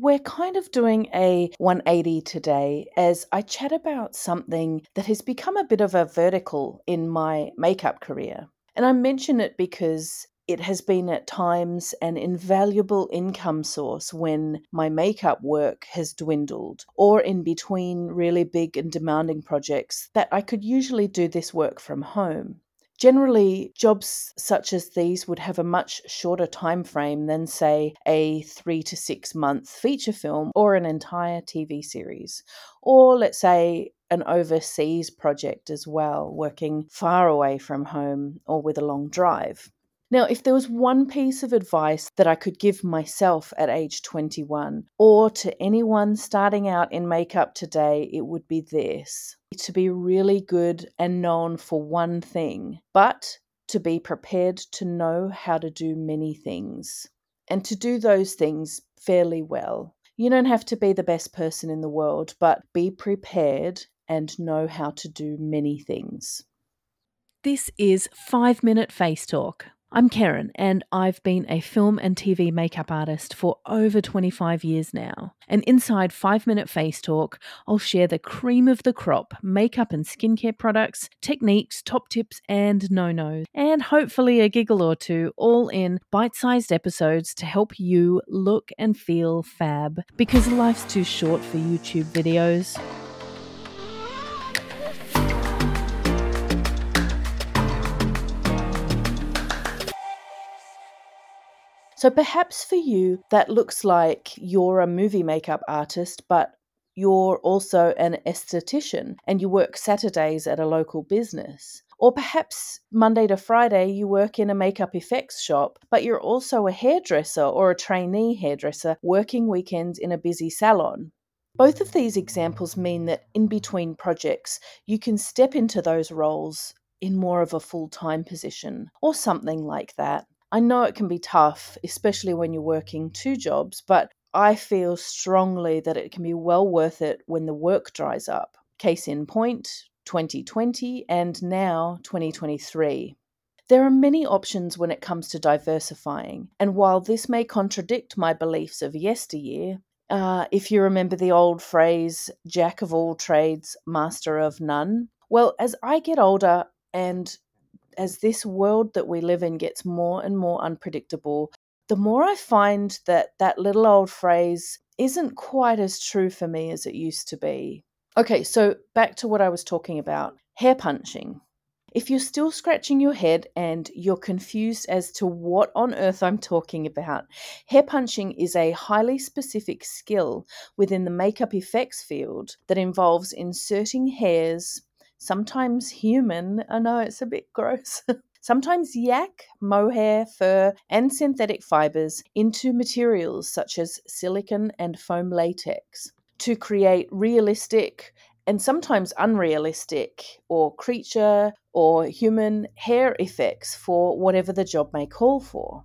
we're kind of doing a 180 today as I chat about something that has become a bit of a vertical in my makeup career. And I mention it because it has been at times an invaluable income source when my makeup work has dwindled, or in between really big and demanding projects that I could usually do this work from home. Generally, jobs such as these would have a much shorter time frame than, say, a three to six month feature film or an entire TV series, or let's say an overseas project as well, working far away from home or with a long drive. Now, if there was one piece of advice that I could give myself at age 21 or to anyone starting out in makeup today, it would be this to be really good and known for one thing, but to be prepared to know how to do many things and to do those things fairly well. You don't have to be the best person in the world, but be prepared and know how to do many things. This is 5 Minute Face Talk I'm Karen, and I've been a film and TV makeup artist for over 25 years now. And inside 5 Minute Face Talk, I'll share the cream of the crop makeup and skincare products, techniques, top tips, and no nos, and hopefully a giggle or two, all in bite sized episodes to help you look and feel fab. Because life's too short for YouTube videos. So perhaps for you, that looks like you're a movie makeup artist, but you're also an esthetician and you work Saturdays at a local business. Or perhaps Monday to Friday you work in a makeup effects shop, but you're also a hairdresser or a trainee hairdresser working weekends in a busy salon. Both of these examples mean that in between projects, you can step into those roles in more of a full time position or something like that. I know it can be tough, especially when you're working two jobs, but I feel strongly that it can be well worth it when the work dries up. Case in point, 2020 and now 2023. There are many options when it comes to diversifying, and while this may contradict my beliefs of yesteryear, uh, if you remember the old phrase, jack of all trades, master of none, well, as I get older and as this world that we live in gets more and more unpredictable, the more I find that that little old phrase isn't quite as true for me as it used to be. Okay, so back to what I was talking about hair punching. If you're still scratching your head and you're confused as to what on earth I'm talking about, hair punching is a highly specific skill within the makeup effects field that involves inserting hairs sometimes human. I know it's a bit gross. sometimes yak, mohair, fur, and synthetic fibers into materials such as silicon and foam latex to create realistic and sometimes unrealistic or creature or human hair effects for whatever the job may call for.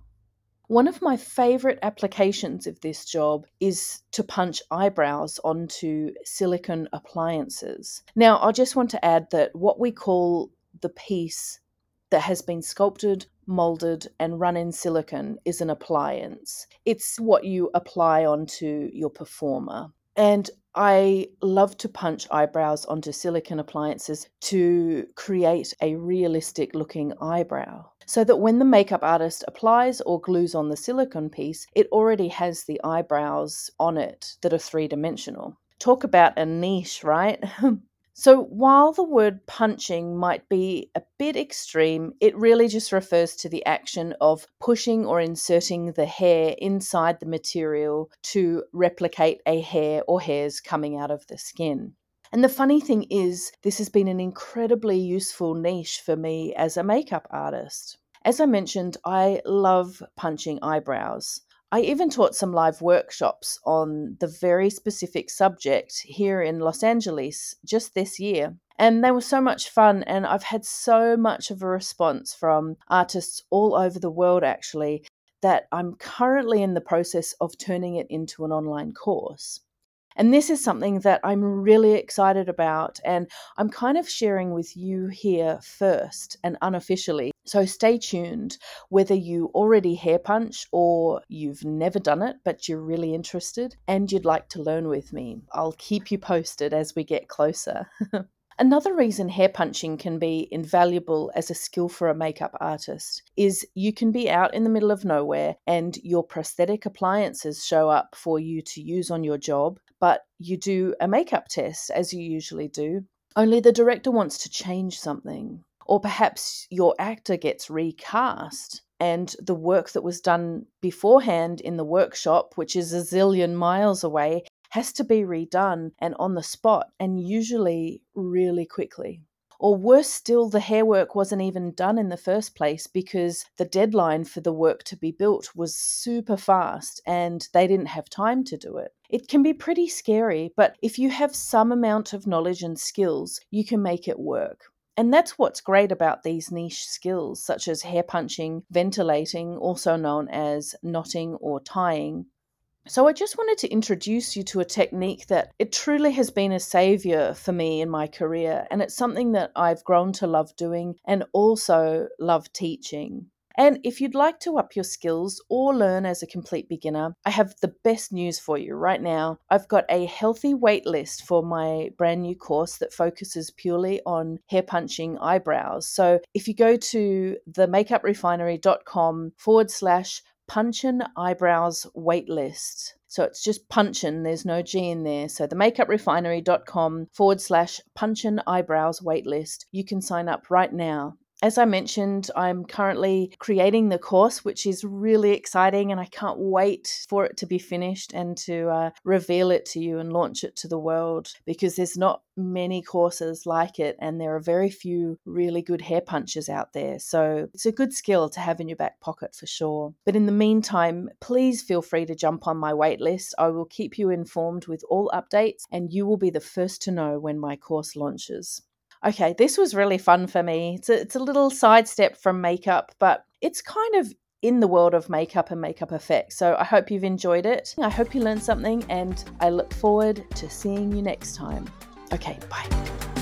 One of my favorite applications of this job is to punch eyebrows onto silicon appliances. Now, I just want to add that what we call the piece that has been sculpted, molded, and run in silicon is an appliance. It's what you apply onto your performer. And I love to punch eyebrows onto silicon appliances to create a realistic looking eyebrow so that when the makeup artist applies or glues on the silicone piece, it already has the eyebrows on it that are three dimensional. Talk about a niche, right? so while the word punching might be a bit extreme, it really just refers to the action of pushing or inserting the hair inside the material to replicate a hair or hairs coming out of the skin. And the funny thing is, this has been an incredibly useful niche for me as a makeup artist. As I mentioned, I love punching eyebrows. I even taught some live workshops on the very specific subject here in Los Angeles just this year. And they were so much fun, and I've had so much of a response from artists all over the world actually that I'm currently in the process of turning it into an online course. And this is something that I'm really excited about, and I'm kind of sharing with you here first and unofficially. So stay tuned whether you already hair punch or you've never done it, but you're really interested and you'd like to learn with me. I'll keep you posted as we get closer. Another reason hair punching can be invaluable as a skill for a makeup artist is you can be out in the middle of nowhere and your prosthetic appliances show up for you to use on your job, but you do a makeup test as you usually do, only the director wants to change something. Or perhaps your actor gets recast and the work that was done beforehand in the workshop, which is a zillion miles away, has to be redone and on the spot, and usually really quickly. Or worse still, the hair work wasn't even done in the first place because the deadline for the work to be built was super fast and they didn't have time to do it. It can be pretty scary, but if you have some amount of knowledge and skills, you can make it work. And that's what's great about these niche skills, such as hair punching, ventilating, also known as knotting or tying, so, I just wanted to introduce you to a technique that it truly has been a savior for me in my career, and it's something that I've grown to love doing and also love teaching. And if you'd like to up your skills or learn as a complete beginner, I have the best news for you right now. I've got a healthy wait list for my brand new course that focuses purely on hair punching eyebrows. So if you go to themakeuprefinery.com forward slash Punchin Eyebrows Waitlist. So it's just Punchin, there's no G in there. So the makeuprefinery.com forward slash Punchin Eyebrows Waitlist. You can sign up right now. As I mentioned, I'm currently creating the course, which is really exciting, and I can't wait for it to be finished and to uh, reveal it to you and launch it to the world because there's not many courses like it, and there are very few really good hair punches out there. So it's a good skill to have in your back pocket for sure. But in the meantime, please feel free to jump on my waitlist. I will keep you informed with all updates, and you will be the first to know when my course launches okay, this was really fun for me. It's a, it's a little sidestep from makeup, but it's kind of in the world of makeup and makeup effects. So I hope you've enjoyed it. I hope you learned something, and I look forward to seeing you next time. Okay, bye.